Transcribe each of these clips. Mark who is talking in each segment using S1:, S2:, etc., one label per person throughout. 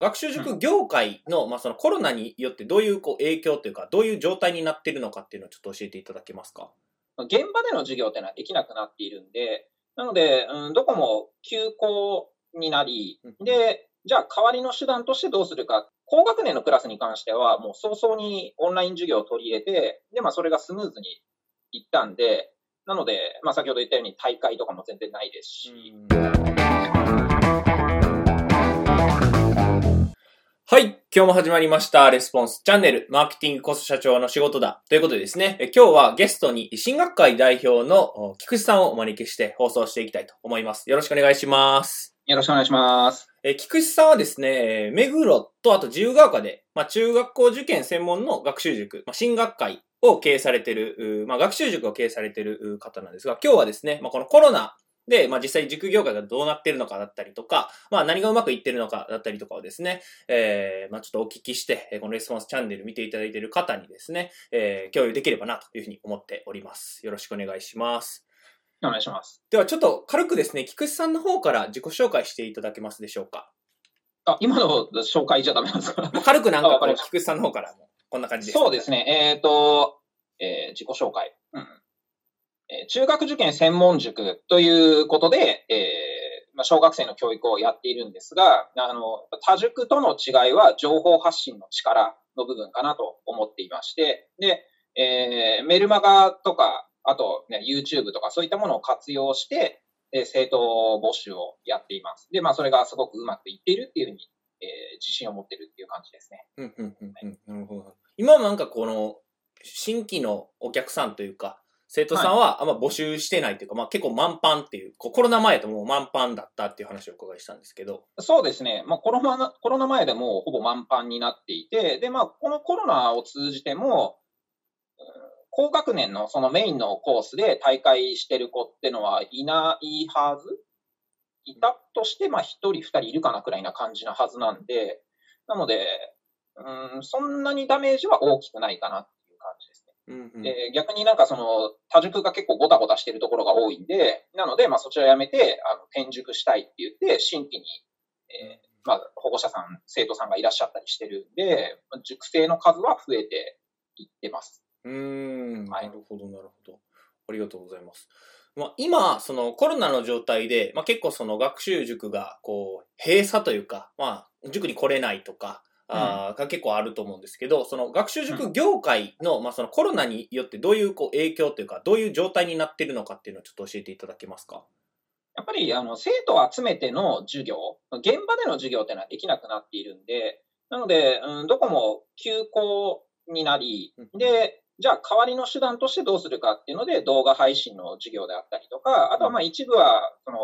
S1: 学習塾業界の、まあ、そのコロナによってどういうこう影響というか、どういう状態になっているのかっていうのをちょっと教えていただけますか？
S2: 現場での授業っていうのはできなくなっているんで、なので、うん、どこも休校になり、で、じゃあ代わりの手段としてどうするか。高学年のクラスに関しては、もう早々にオンライン授業を取り入れて、で、まあそれがスムーズにいったんで、なので、まあ先ほど言ったように大会とかも全然ないですし。
S1: はい。今日も始まりました。レスポンスチャンネル、マーケティングコスト社長の仕事だ。ということでですね、今日はゲストに新学会代表の菊池さんをお招きして放送していきたいと思います。よろしくお願いします。
S2: よろしくお願いします。
S1: え菊池さんはですね、目黒とあと自由が丘で、まあ、中学校受験専門の学習塾、まあ、新学会を経営されている、まあ、学習塾を経営されている方なんですが、今日はですね、まあ、このコロナで、まあ、実際塾業界がどうなってるのかだったりとか、まあ、何がうまくいってるのかだったりとかをですね、えー、まあ、ちょっとお聞きして、このレスポンスチャンネル見ていただいている方にですね、えー、共有できればなというふうに思っております。よろしくお願いします。
S2: お願いします。
S1: では、ちょっと軽くですね、菊池さんの方から自己紹介していただけますでしょうか。
S2: あ、今の紹介じゃダメなんですか？
S1: 軽くなんか菊池さんの方からも、こんな感じです、
S2: そうですね。えっ、ー、と、えー、自己紹介。うんえ中学受験専門塾ということで、えーまあ、小学生の教育をやっているんですが、あの、多塾との違いは情報発信の力の部分かなと思っていまして、で、えー、メルマガとか、あと、ね、YouTube とかそういったものを活用して、えー、生徒募集をやっています。で、まあ、それがすごくうまくいっているっていうふうに、えー、自信を持ってるっていう感じですね。
S1: うんうんうん。なるほど。今はなんかこの、新規のお客さんというか、生徒さんはあんま募集してないというか、はい、まあ結構満帆っていう、コロナ前ともう満帆だったっていう話をお伺いしたんですけど。
S2: そうですね。まあコロナ、コロナ前でもほぼ満帆になっていて、で、まあこのコロナを通じても、高学年のそのメインのコースで大会してる子ってのはいないはず？いたとして、まあ一人二人いるかなくらいな感じなはずなんで、なので、うん、そんなにダメージは大きくないかなっうんうん、で逆になんかその多塾が結構ゴタゴタしてるところが多いんで、なので、まあそちらやめて、あの、転塾したいって言って、新規に、えー、まあ保護者さん、生徒さんがいらっしゃったりしてるんで、塾生の数は増えていってます。
S1: うん、なるほど、なるほど。ありがとうございます。まあ、今、そのコロナの状態で、まあ、結構その学習塾が、こう、閉鎖というか、まあ、塾に来れないとか、あが結構あると思うんですけど、その学習塾業界の、まあ、そのコロナによってどういうこう影響というか、どういう状態になっているのかっていうのをちょっと教えていただけますか？
S2: やっぱり、あの、生徒を集めての授業、現場での授業っていうのはできなくなっているんで、なので、うん、どこも休校になり、で、じゃあ代わりの手段としてどうするかっていうので動画配信の授業であったりとか、あとはまあ一部は、その、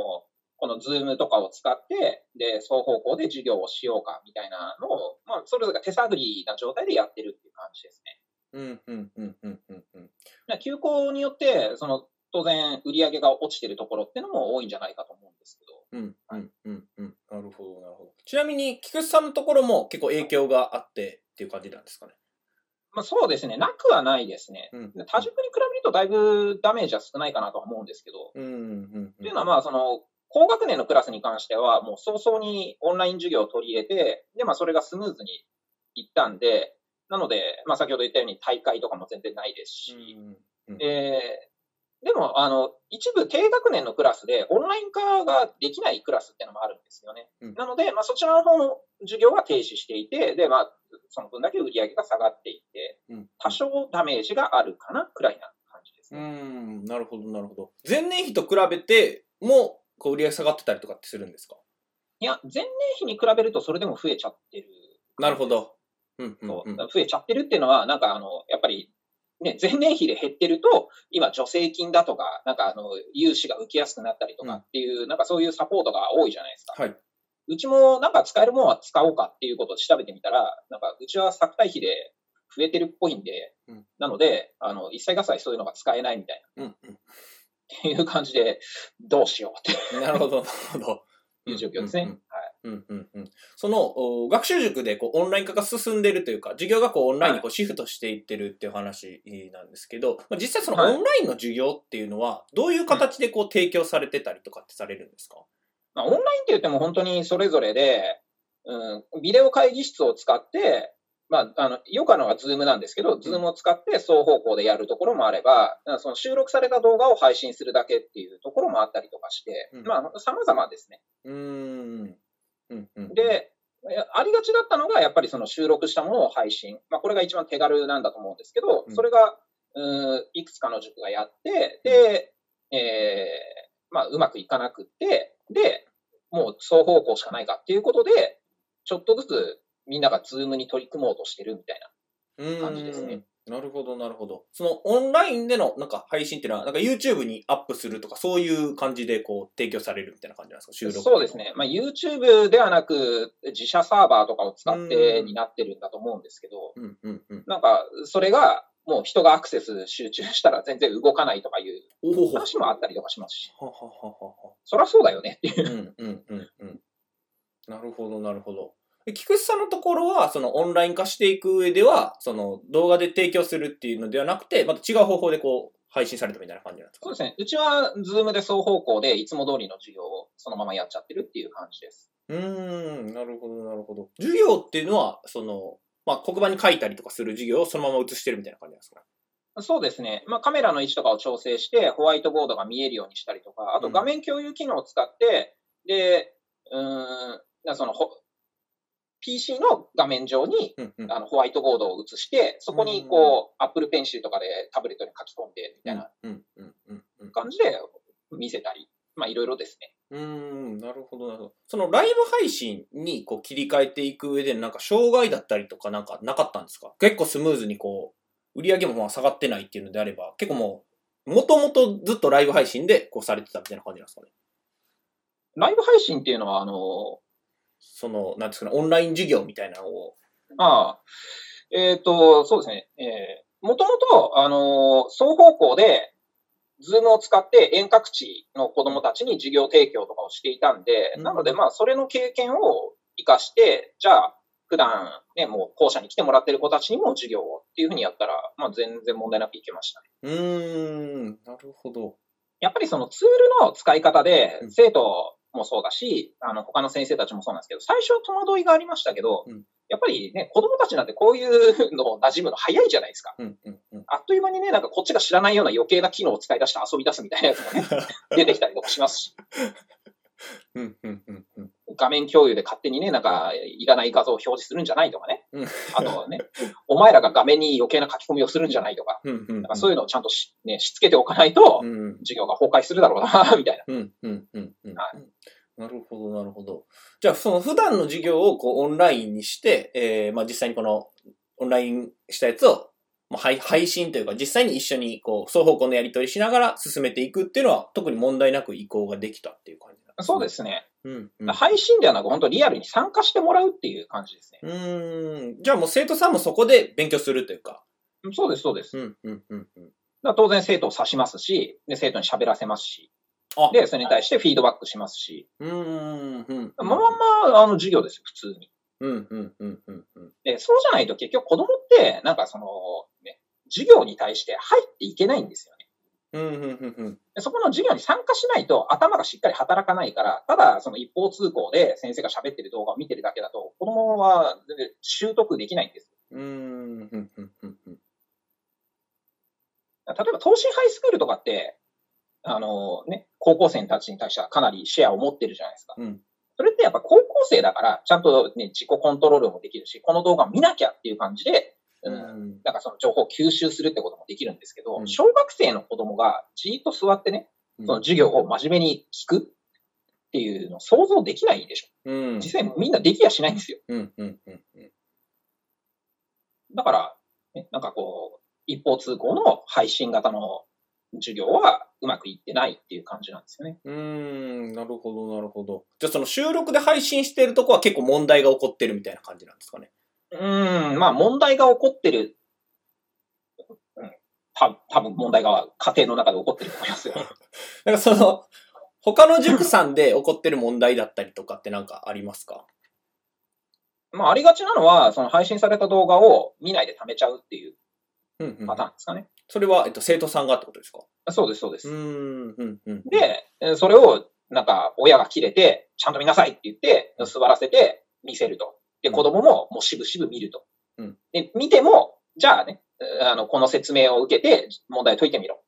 S2: このズームとかを使って、で、双方向で授業をしようかみたいなのを、まあ、それぞれが手探りな状態でやってるっていう感じですね。
S1: うん、うん、うん、うん、うん。
S2: 休校によって、その、当然、売り上げが落ちてるところっていうのも多いんじゃないかと思うんですけ
S1: ど。うん、うん、うん、うん。なるほど、なるほど。ちなみに、菊池さんのところも結構影響があってっていう感じなんですかね？
S2: まあ、そうですね、なくはないですね。うん、多塾に比べるとだいぶダメージは少ないかなとは思うんですけど。うんうんうんっていうのは、まあ、その、高学年のクラスに関しては、もう早々にオンライン授業を取り入れて、で、まあ、それがスムーズにいったんで、なので、まあ、先ほど言ったように大会とかも全然ないですし、うんうん、えでも、あの、一部低学年のクラスでオンライン化ができないクラスっていうのもあるんですよね。うん、なので、まあ、そちらの方の授業は停止していて、で、まあ、その分だけ売り上げが下がっていて、うん、多少ダメージがあるかな、くらいな感じです
S1: ね。うん、なるほど、なるほど。前年比と比べても、こう、売り上げ下がってたりとかってするんですか？
S2: いや、前年比に比べるとそれでも増えちゃってる。
S1: なるほど。
S2: うんうんうん、増えちゃってるっていうのは、なんかあの、やっぱりね、前年比で減ってると、今助成金だとか、なんかあの、融資が受けやすくなったりとかっていう、うん、なんかそういうサポートが多いじゃないですか。はい。うちもなんか使えるものは使おうかっていうことを調べてみたら、なんかうちは作対比で増えてるっぽいんで、うん、なので、あの、一切合切そういうのが使えないみたいな。うんうん、っていう感じで、どうしよ
S1: うって。なるほど、なるほど。
S2: いう状況ですね。
S1: うんうんうん、はい。うんうんうん、その学習塾でこうオンライン化が進んでいるというか、授業がこうオンラインにこうシフトしていってるっていう話なんですけど、まあ、実際そのオンラインの授業っていうのは、どういう形でこう提供されてたりとかってされるんですか、
S2: まあ、オンラインって言っても本当にそれぞれで、うん、ビデオ会議室を使って、まあ、あの、よくあるのが Zoom なんですけど、 Zoom を使って双方向でやるところもあれば、その収録された動画を配信するだけっていうところもあったりとかして、
S1: うん
S2: まあ、様々ですね。
S1: うーん。うんうん。
S2: で、ありがちだったのが、やっぱりその収録したものを配信。まあ、これが一番手軽なんだと思うんですけど、
S1: うん
S2: それが、うーいくつかの塾がやって、で、えーまあ、うまくいかなくって、で、もう双方向しかないかっていうことで、ちょっとずつみんなが Zoom に取り組もうとしてるみたいな。感じですね。
S1: なるほど、なるほど。そのオンラインでのなんか配信っていうのは、なんか YouTube にアップするとか、そういう感じでこう提供されるみたいな感じなんですか？収録。
S2: そうです。ね。まあ、YouTube ではなく、自社サーバーとかを使って
S1: うん
S2: になってるんだと思うんですけど、
S1: うんうんうん。
S2: なんか、それが、もう人がアクセス集中したら全然動かないとかいう話もあったりとかしますし、
S1: はははは。
S2: そりゃそうだよねっていう。
S1: うんうんうんうん。なるほど、なるほど。え菊池さんのところは、そのオンライン化していく上では、その動画で提供するっていうのではなくて、また違う方法でこう、配信されたみたいな感じなんですか？
S2: そうですね。うちは、ズームで双方向でいつも通りの授業をそのままやっちゃってるっていう感じです。
S1: うーん、なるほど、なるほど。授業っていうのは、その、まあ、黒板に書いたりとかする授業をそのまま映してるみたいな感じなんですか？ね。
S2: そうですね。まあ、カメラの位置とかを調整して、ホワイトボードが見えるようにしたりとか、あと画面共有機能を使って、で、うーん、なその、ほ PC の画面上に、
S1: うんうん。
S2: あの、ホワイトボードを映して、そこにこう、Apple Pencil とかでタブレットに書き込んで、みたいな。感じで見せたり、まあ、いろいろですね。
S1: うーん、なるほど、なるほど。そのライブ配信にこう切り替えていく上で、なんか障害だったりとかなんかなかったんですか？結構スムーズにこう、売り上げもまあ下がってないっていうのであれば、結構もう、もともとずっとライブ配信でこうされてたみたいな感じなんですかね？
S2: ライブ配信っていうのは、あの、
S1: その、なんですかね、オンライン授業みたいなのを。
S2: まあ、えっ、と、そうですね。えー、もともと、あの、双方向で、ズームを使って遠隔地の子供たちに授業提供とかをしていたんで、
S1: うん
S2: なので、まあ、それの経験を活かして、じゃあ、普段ね、もう校舎に来てもらってる子たちにも授業をっていうふうにやったら、まあ、全然問題なくいけましたね。
S1: うーん、なるほど。
S2: やっぱりそのツールの使い方で
S1: う、ん
S2: 生徒もそうだし、あの、他の先生たちもそうなんですけど、最初は戸惑いがありましたけど、
S1: うん
S2: やっぱりね、子供たちなんてこういうの馴染むの早いじゃないですか。
S1: うんうんうん。
S2: あっという間にね、なんかこっちが知らないような余計な機能を使い出して遊び出すみたいなやつもね、出てきたりとかしますし、
S1: うんうんうんうん。
S2: 画面共有で勝手にね、なんか、いらない画像を表示するんじゃないとかね。
S1: うん
S2: あとね、お前らが画面に余計な書き込みをするんじゃないとか、そういうのをちゃんとし,、ね、しつけておかないと
S1: う、ん
S2: 授業が崩壊するだろうな、みたいな。
S1: うん、うん、うん、うん。
S2: は
S1: なるほど、なるほど。じゃあ、その普段の授業をこうオンラインにして、えー、まあ実際にこのオンラインしたやつを、まあ、配配信というか、実際に一緒にこう双方向のやり取りしながら進めていくっていうのは、特に問題なく移行ができたっていう感じ。
S2: そうですね。
S1: うん、うん。
S2: 配信ではなく、本当リアルに参加してもらうっていう感じですね。
S1: うーん。じゃあもう生徒さんもそこで勉強するというか。
S2: そうです、そうです。
S1: うん、うん、うん、うん。
S2: 当然生徒を指しますし、で生徒に喋らせますし、
S1: あ
S2: で、それに対してフィードバックしますし、
S1: うーん、うん。
S2: まあまんま、あの、授業ですよ、普通に。
S1: うん、うん、うん、うん、うん。
S2: で、そうじゃないと結局子供って、なんかその、ね、授業に対して入っていけないんですよね。そこの授業に参加しないと頭がしっかり働かないから、ただその一方通行で先生が喋ってる動画を見てるだけだと、子供は全然習得できないんです。
S1: うーん、うん、うん、うん、うん。
S2: 例えば、東進ハイスクールとかって、あのね、高校生たちに対してはかなりシェアを持ってるじゃないですか。
S1: うん
S2: それってやっぱ高校生だから、ちゃんとね、自己コントロールもできるし、この動画を見なきゃっていう感じで、うん、
S1: うん
S2: なんかその情報を吸収するってこともできるんですけど、
S1: うん
S2: 小学生の子供がじーっと座ってね、その授業を真面目に聞くっていうのを想像できないでしょ。
S1: うん。
S2: 実際みんなできやしないんですよ。
S1: うん、うん、うん、うん。
S2: だから、ね、なんかこう、一方通行の配信型の授業はうまくいってないっていう感じなんですよね。
S1: うーん、なるほど、なるほど。じゃあその収録で配信してるとこは結構問題が起こってるみたいな感じなんですかね。
S2: うーん、まあ問題が起こってる。うん、た多分問題が家庭の中で起こってると思いますよ。
S1: なんかその、他の塾さんで起こってる問題だったりとかってなんかありますか？
S2: まあありがちなのは、その配信された動画を見ないで貯めちゃうっていう
S1: うんうん
S2: パターンですかね。
S1: それは、えっと、生徒さんがってことですか？
S2: そうです、そうです。
S1: うーん、うん、うん。
S2: で、えーそれを、なんか、親が切れて、ちゃんと見なさいって言って、座らせて、見せると。で、
S1: うん
S2: 子供ももうしぶしぶ見ると。
S1: うん
S2: で、見ても、じゃあね、あの、この説明を受けて問題解いてみろ。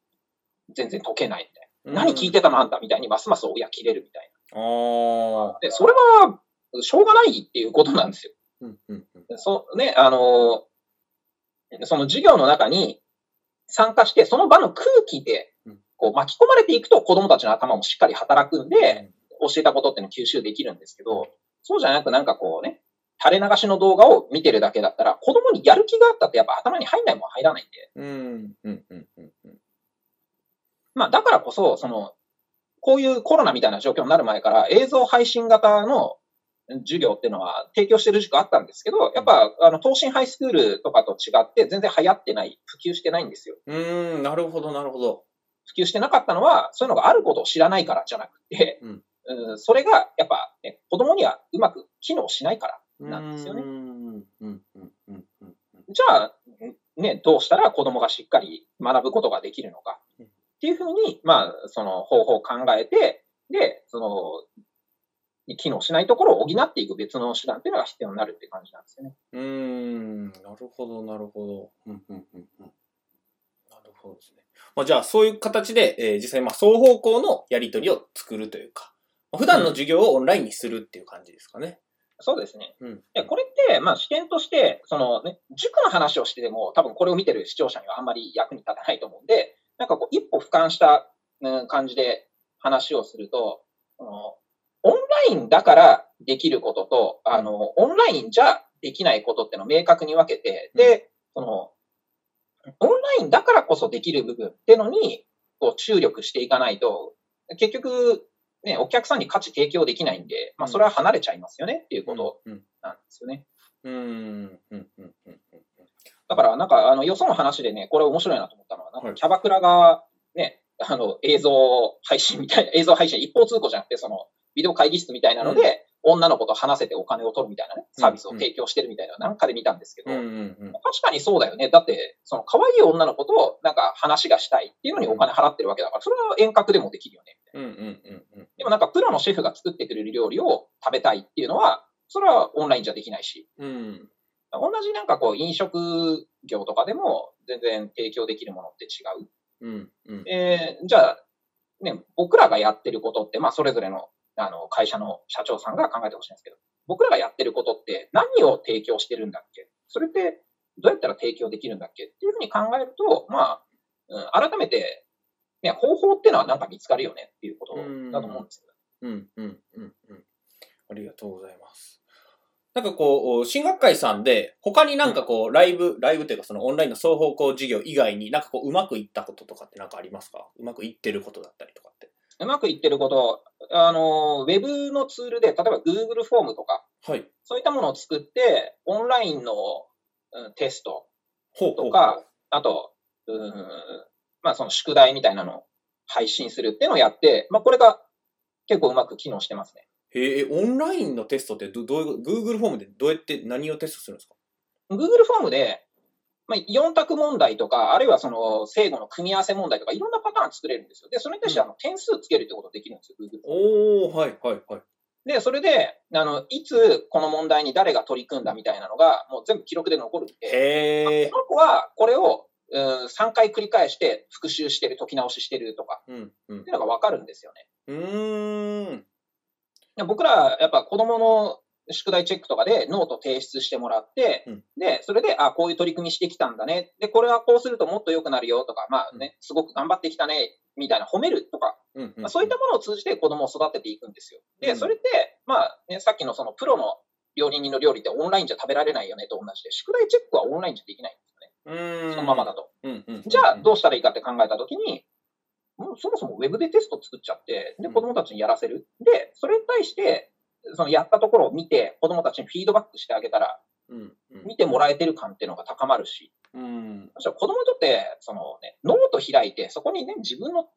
S2: 全然解けないみたいな。何聞いてたのあんたみたいにますます親切れるみたい
S1: ああ
S2: な。で、それは、しょうがないっていうことなんですよ。
S1: うんうんうん
S2: そう、ね、あの、その授業の中に参加して、その場の空気で
S1: うん、
S2: こう巻き込まれていくと子供たちの頭もしっかり働くんで、教えたことっていうのを吸収できるんですけど、そうじゃなくなんかこうね、垂れ流しの動画を見てるだけだったら、子供にやる気があったってやっぱ頭に入んないもん入らないんで。
S1: うんうんうんうんうん
S2: まあだからこそ、その、こういうコロナみたいな状況になる前から映像配信型の授業っていうのは提供してる塾あったんですけど、やっぱ、あの、東進ハイスクールとかと違って全然流行ってない、普及してないんですよ。
S1: うーん、なるほど、なるほど。
S2: 普及してなかったのは、そういうのがあることを知らないからじゃなくて、
S1: うん
S2: うんそれがやっぱ、ね、子供にはうまく機能しないからなんですよねじゃあ、ね、どうしたら子供がしっかり学ぶことができるのか
S1: うん
S2: っていうふうに、まあ、その方法を考えて、で、その、機能しないところを補っていく別の手段っていうのが必要になるっていう感じなんですよね。
S1: うーん、なるほど、なるほど。うんうんうんうんなるほどですね。まあ、じゃあ、そういう形で、えー実際、まあ、双方向のやり取りを作るというか、まあ普段の授業をオンラインにするっていう感じですかね。
S2: そうですね。
S1: うん。
S2: でこれって、まあ、視点として、そのね、塾の話をしてても、多分これを見てる視聴者にはあんまり役に立たないと思うんで、なんかこう、一歩俯瞰した、うん感じで話をすると、そのオンラインだからできることと、あの、オンラインじゃできないことってのを明確に分けて、で、その、オンラインだからこそできる部分っていうのに、こう、注力していかないと、結局、ね、お客さんに価値提供できないんで、まあ、それは離れちゃいますよねっていうこと
S1: うん。
S2: なんですよね。
S1: うん。うん。うん。うん。うん。うん。
S2: だから、なんか、あの、よその話でね、これ面白いなと思ったのは、なん
S1: はい
S2: かキャバクラが、ね、あの、映像配信みたいな、映像配信一方通行じゃなくて、その、ビデオ会議室みたいなので、女の子と話せてお金を取るみたいなね、サービスを提供してるみたいな、なんかで見たんですけど。確かにそうだよね。だって、その可愛い女の子となんか話がしたいっていうのにお金払ってるわけだから、それは遠隔でもできるよね。
S1: うん。うん。うん。うん。
S2: でもなんかプロのシェフが作ってくれる料理を食べたいっていうのは、それはオンラインじゃできないし、
S1: うん。
S2: 同じなんかこう飲食業とかでも全然提供できるものって違う。
S1: うん。うん。
S2: えーじゃあ、ね、僕らがやってることって、まあそれぞれのあの会社の社長さんが考えてほしいんですけど、僕らがやってることって何を提供してるんだっけ？それってどうやったら提供できるんだっけ？っていうふうに考えると、まあ、うん改めて、ね、方法っていうのはなんか見つかるよねっていうことだと思うんですけど。
S1: うん、うん、うん、うん。ありがとうございます。なんかこう、進学会さんで、他になんかこう、ライブ、ライブというかそのオンラインの双方向授業以外になんかこう、うまくいったこととかってなんかありますか？うまくいってることだったりとかって。
S2: うまくいってること、あの、ウェブのツールで、例えば Google フォームとか、
S1: はい。
S2: そういったものを作って、オンラインの、うんテスト
S1: ほうほう
S2: とか、あと、うんまあその宿題みたいなのを配信するっていうのをやって、まあこれが結構うまく機能してますね。
S1: へえ、オンラインのテストってどどういう、Google フォームでどうやって何をテストするんですか
S2: ？Google フォームで、まあ、4択問題とか、あるいはその正誤の組み合わせ問題とか、いろんなパターン作れるんですよ。で、それに対してあの点数つけるってことができるんですよ、Google フォーム。
S1: おー、はい、はい、はい。
S2: で、それで、あの、いつこの問題に誰が取り組んだみたいなのが、もう全部記録で残るんで、
S1: へえ。
S2: この子はこれを、うん、3回繰り返して復習してる、解き直ししてるとか、
S1: うん、うん
S2: っていうのがわかるんですよね。
S1: うーん。
S2: で僕ら、やっぱ子供の宿題チェックとかでノート提出してもらって、
S1: うん
S2: で、それで、あ、こういう取り組みしてきたんだね。で、これはこうするともっと良くなるよとか、まあね、すごく頑張ってきたね、みたいな褒めるとか、
S1: うん、
S2: まあ、そういったものを通じて子供を育てていくんですよ。で、
S1: うん
S2: それって、まあね、さっきのそのプロの料理人の料理ってオンラインじゃ食べられないよねと同じで、宿題チェックはオンラインじゃできないんです。そのままだと。じゃあ、どうしたらいいかって考えたときに、もうそもそもウェブでテスト作っちゃって、で、
S1: うん
S2: 子供たちにやらせる。で、それに対して、そのやったところを見て、子供たちにフィードバックしてあげたら。見てもらえてる感っていうのが高まるし、
S1: うん。
S2: そして子供にとって、そのね、ノート開いて、そこにね、自分の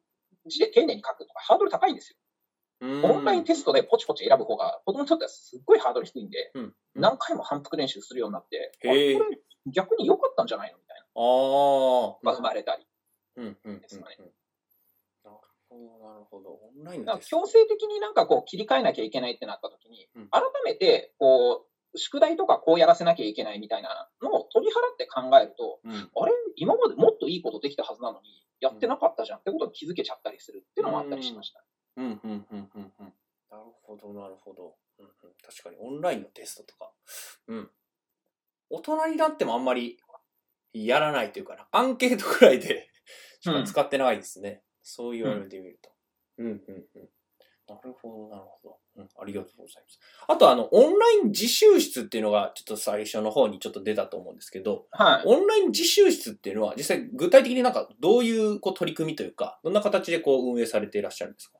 S2: 字で丁寧に書くとか、ハードル高いんですよ。オンラインテストでポチポチ選ぶ方が、子供にとってはすっごいハードル低いんで、
S1: うん。
S2: 何回も反復練習するようになって、これ逆に良かったんじゃないの？みたいな。
S1: ああ。
S2: 生まれたり。
S1: うん。うん。
S2: ですかね。
S1: なるほど、なるほど。オンライン
S2: だから
S1: のテスト
S2: 強制的になんかこう切り替えなきゃいけないってなった時に、
S1: うん。
S2: 改めて、こう、宿題とかこうやらせなきゃいけないみたいなのを取り払って考えると、
S1: うん。
S2: あれ？今までもっといいことできたはずなのに、やってなかったじゃんってことに気づけちゃったりするっていうのもあったりしました。
S1: うん、うん、うん、うん、うん。なるほど、なるほど。うん、うん。確かに、オンラインのテストとか。うん。大人になってもあんまりやらないというかな。アンケートくらいでしか使ってないですね。そう言われてみると。うん、うん、うん。なるほど、なるほど。うん、ありがとうございます。あと、あの、オンライン自習室っていうのが、ちょっと最初の方にちょっと出たと思うんですけど、
S2: はい。
S1: オンライン自習室っていうのは、実際具体的になんかどういうこう取り組みというか、どんな形でこう運営されていらっしゃるんですか？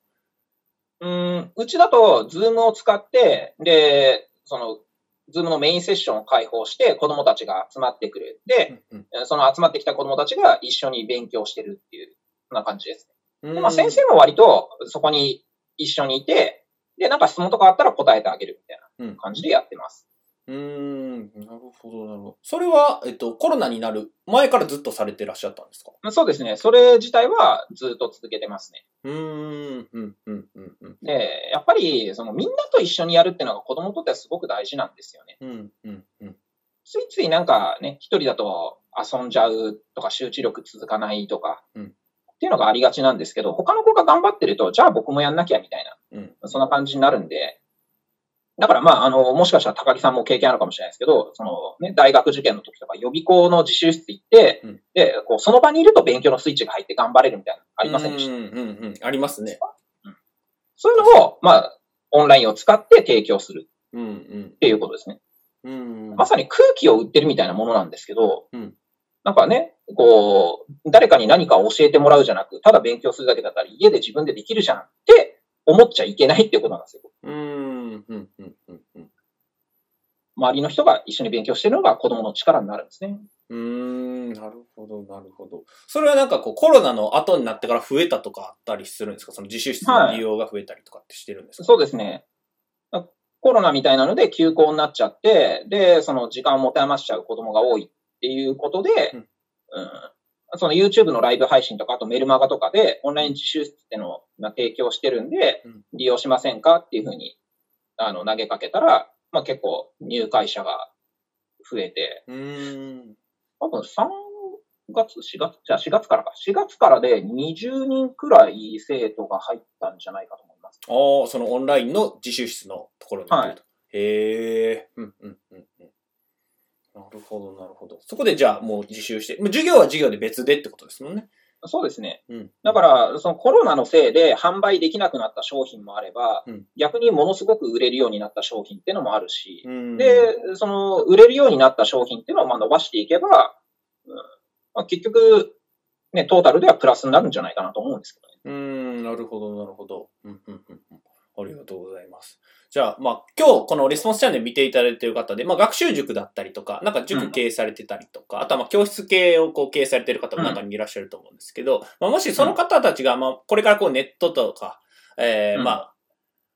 S2: うん、うちだと、ズームを使って、で、その、ズームのメインセッションを開放して、子供たちが集まってくる。で、
S1: うん
S2: その集まってきた子供たちが一緒に勉強してるっていう、そんな感じです。
S1: うん
S2: でまあ、先生も割とそこに一緒にいて、で、なんか質問とかあったら答えてあげるみたい
S1: うん
S2: な感じでやってます。
S1: うーん、なるほど、なるほど。それは、えっと、コロナになる前からずっとされてらっしゃったんですか？
S2: そうですね。それ自体はずっと続けてますね。
S1: うーん、うん、うん、うん、うん。
S2: で、やっぱり、そのみんなと一緒にやるっていうのが子供にとってはすごく大事なんですよね。
S1: うん、うん、うん。
S2: ついついなんかね、一人だと遊んじゃうとか集中力続かないとか、
S1: うん
S2: っていうのがありがちなんですけど、他の子が頑張ってると、じゃあ僕もやんなきゃみたいな、
S1: うん
S2: そんな感じになるんで、だからまあ、あの、もしかしたら高木さんも経験あるかもしれないですけど、そのね、大学受験の時とか予備校の自習室行って、
S1: うん
S2: で、こう、その場にいると勉強のスイッチが入って頑張れるみたいなのありませんでした。
S1: うん、うん、うん。ありますね。
S2: そういうのを、まあ、オンラインを使って提供する
S1: うん、うん
S2: っ。ていうことですね。
S1: うん。
S2: まさに空気を売ってるみたいなものなんですけど、
S1: うん
S2: なんかね、こう、誰かに何かを教えてもらうじゃなく、ただ勉強するだけだったら家で自分でできるじゃんって思っちゃいけないっていうことなんですよ。
S1: うん、うん、うん、うん、うん。
S2: 周りの人が一緒に勉強してるのが子供の力になるんですね。
S1: うーん、なるほど、なるほど。それはなんかこう、コロナの後になってから増えたとかあったりするんですか？その自習室の利用が増えたりとかってしてるんですか、
S2: そうですね。コロナみたいなので休校になっちゃって、で、その時間を持て余しちゃう子供が多いっていうことで、
S1: うん
S2: うんその YouTube のライブ配信とか、あとメルマガとかでオンライン自習室ってのをまあ提供してるんで
S1: うん、
S2: 利用しませんかっていうふうにあの投げかけたら、まあ結構入会者が増えて、
S1: うーん。
S2: 多分3月、4月、じゃあ4月からか。4月からで20人くらい生徒が入ったんじゃないかと思います。
S1: ああ、そのオンラインの自習室のところに行ってると。へえ。うん、うん、うん、うん。なるほど、なるほど。そこでじゃあもう自習して、授業は授業で別でってことですもんね。
S2: そうですね。
S1: うん。
S2: だから、そのコロナのせいで販売できなくなった商品もあれば、
S1: うん
S2: 逆にものすごく売れるようになった商品っていうのもあるし、
S1: うん、
S2: で、その売れるようになった商品っていうのをまあ伸ばしていけば、うんまあ、結局、ね、トータルではプラスになるんじゃないかなと思うんですけどね。
S1: うーん、なるほど、なるほど。うん、うん、うん。ありがとうございます。じゃあ、まあ、今日このレスポンスチャンネル見ていただいている方で、まあ、学習塾だったりとか、なんか塾経営されてたりとか、あとはまあ、教室系をこう経営されている方も中にいらっしゃると思うんですけど、まあ、もしその方たちが、まあ、これからこうネットとか、えー
S2: うん。
S1: まあ、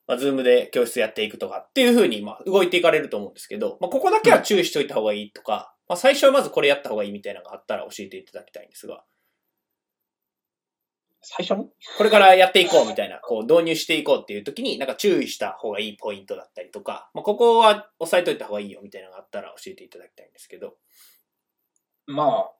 S1: まあ、ズームで教室やっていくとかっていうふうに、まあ、動いていかれると思うんですけど、まあ、ここだけは注意しておいた方がいいとか、まあ、最初はまずこれやった方がいいみたいなのがあったら教えていただきたいんですが、
S2: 最初に
S1: これからやっていこうみたいな、こう導入していこうっていう時に、なんか注意した方がいいポイントだったりとか、まあ、ここは押さえといた方がいいよみたいなのがあったら教えていただきたいんですけど。
S2: まあ、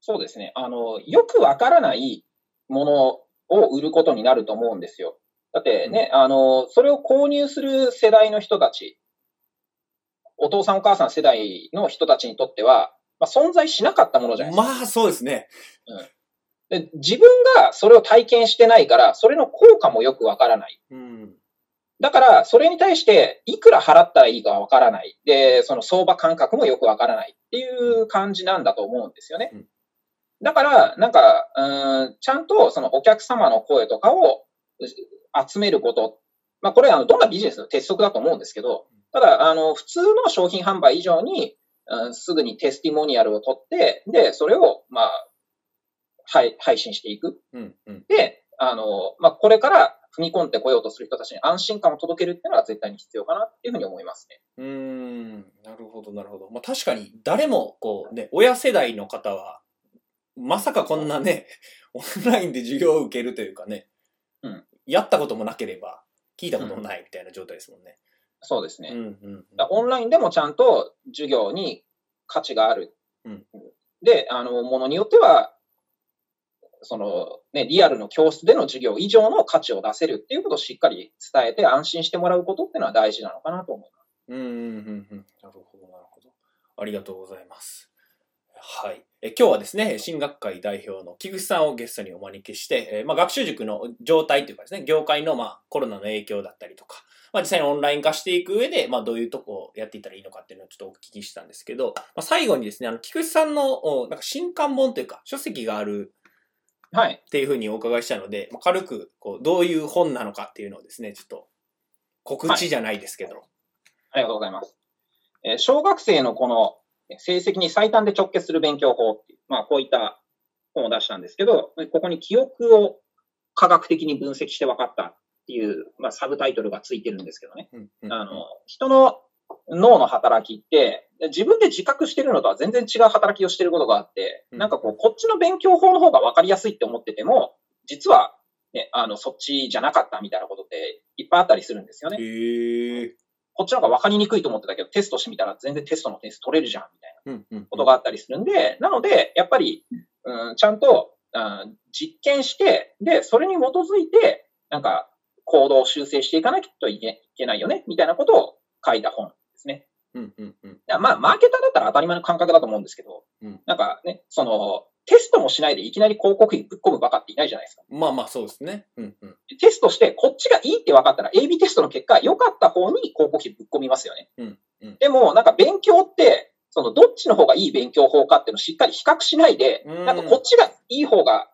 S2: そうですね。あの、よくわからないものを売ることになると思うんですよ。だってね、あの、それを購入する世代の人たち、お父さんお母さん世代の人たちにとっては、まあ、存在しなかったものじゃないですか。
S1: まあ、そうですね。
S2: で自分がそれを体験してないから、それの効果もよくわからない。
S1: うん。
S2: だから、それに対して、いくら払ったらいいかわからない。で、その相場感覚もよくわからないっていう感じなんだと思うんですよね。
S1: うん
S2: だから、なんか、うーん、ちゃんとそのお客様の声とかをう集めること。まあ、これはあのどんなビジネスの鉄則だと思うんですけど、ただ、あの、普通の商品販売以上に、うんすぐにテスティモニアルを取って、で、それを、まあ、はい、配信していく。
S1: うん。うん。
S2: で、あの、まあ、これから踏み込んでこようとする人たちに安心感を届けるっていうのは絶対に必要かなっていうふうに思いますね。
S1: うーん。なるほど、なるほど。まあ、確かに、誰も、こうね、親世代の方は、まさかこんなね、オンラインで授業を受けるというかね、
S2: うん
S1: やったこともなければ、聞いたこともないみたいな状態ですもんね。
S2: そうですね。
S1: うんうん
S2: だからオンラインでもちゃんと授業に価値がある。
S1: うん
S2: で、あの、ものによっては、その、ね、リアルの教室での授業以上の価値を出せるっていうことをしっかり伝えて安心してもらうことっていうのは大事なのかなと思います。
S1: うんうんうんうん。なるほど、なるほど。ありがとうございます。はい。え今日はですね、新学会代表の菊池さんをゲストにお招きして、えまあ、学習塾の状態というかですね、業界のまあコロナの影響だったりとか、まあ、実際にオンライン化していく上で、まあ、どういうとこをやっていったらいいのかっていうのをちょっとお聞きしたんですけど、まあ、最後にですね、あの、菊池さんの、なんか新刊本というか、書籍がある
S2: はい。
S1: っていうふうにお伺いしたので、まあ、軽く、こう、どういう本なのかっていうのをですね、ちょっと、告知じゃないですけど、
S2: ありがとうございます。えー小学生のこのえ成績に最短で直結する勉強法っていう、まあ、こういった本を出したんですけど、ここに記憶を科学的に分析して分かったっていう、まあ、サブタイトルがついてるんですけどね。
S1: うんうん
S2: あの、人の脳の働きって、自分で自覚してるのとは全然違う働きをしてることがあって、
S1: うん
S2: なんかこう、こっちの勉強法の方が分かりやすいって思ってても、実は、ね、あの、そっちじゃなかったみたいなことっていっぱいあったりするんですよね。
S1: へえ。
S2: こっちの方が分かりにくいと思ってたけど、テストしてみたら全然テストの点数取れるじゃん、みたいな。ことがあったりするんで、なので、やっぱり、うん、ちゃんと、うん、実験して、で、それに基づいて、なんか、行動を修正していかなきゃいけないよね、みたいなことを書いた本。
S1: うんうんうん。
S2: まあ、マーケターだったら当たり前の感覚だと思うんですけど、
S1: うん
S2: なんかね、その、テストもしないでいきなり広告費ぶっ込むバカっていないじゃないですか。
S1: まあまあそうですね。うんうん。
S2: テストして、こっちがいいって分かったら、AB テストの結果、良かった方に広告費ぶっ込みますよね。
S1: うんうん
S2: でも、なんか勉強って、その、どっちの方がいい勉強法かっていうのをしっかり比較しないで、
S1: うん
S2: なんかこっちがいい方が、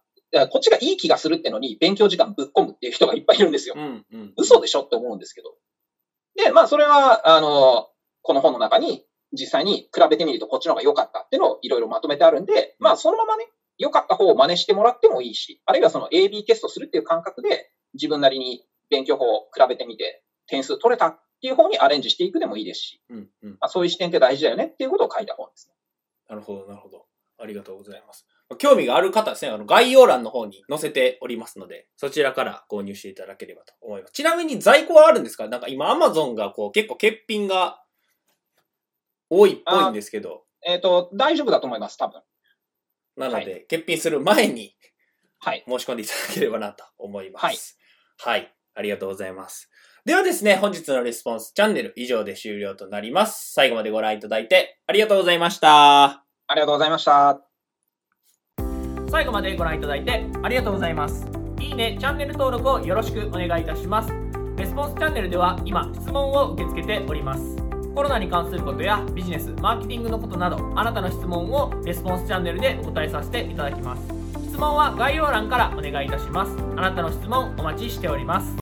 S2: こっちがいい気がするってのに、勉強時間ぶっ込むっていう人がいっぱいいるんですよ。
S1: うんうん。
S2: 嘘でしょって思うんですけど。で、まあ、それは、あの、この本の中に、実際に比べてみるとこっちの方が良かったっていうのをいろいろまとめてあるんで、まあ、そのままね、良かった方を真似してもらってもいいし、あるいはその AB テストするっていう感覚で、自分なりに勉強法を比べてみて、点数取れたっていう方にアレンジしていくでもいいですし、
S1: うんうん。
S2: まあ、そういう視点って大事だよねっていうことを書いた本ですね。
S1: なるほど、なるほど。ありがとうございます。興味がある方ですね、あの概要欄の方に載せておりますので、そちらから購入していただければと思います。ちなみに在庫はあるんですか？なんか今 Amazon がこう結構欠品が多いっぽいんですけど、
S2: えっ、と、大丈夫だと思います、多分。
S1: なので、
S2: は
S1: 欠品する前に
S2: はい。
S1: 申し込んでいただければなと思います。はい。ありがとうございます。ではですね、本日のレスポンスチャンネル以上で終了となります。最後までご覧いただいてありがとうございました。
S2: ありがとうございました。
S1: 最後までご覧いただいてありがとうございます。いいね、チャンネル登録をよろしくお願いいたします。レスポンスチャンネルでは今、質問を受け付けております。コロナに関することやビジネス、マーケティングのことなど、あなたの質問をレスポンスチャンネルでお答えさせていただきます。質問は概要欄からお願いいたします。あなたの質問お待ちしております。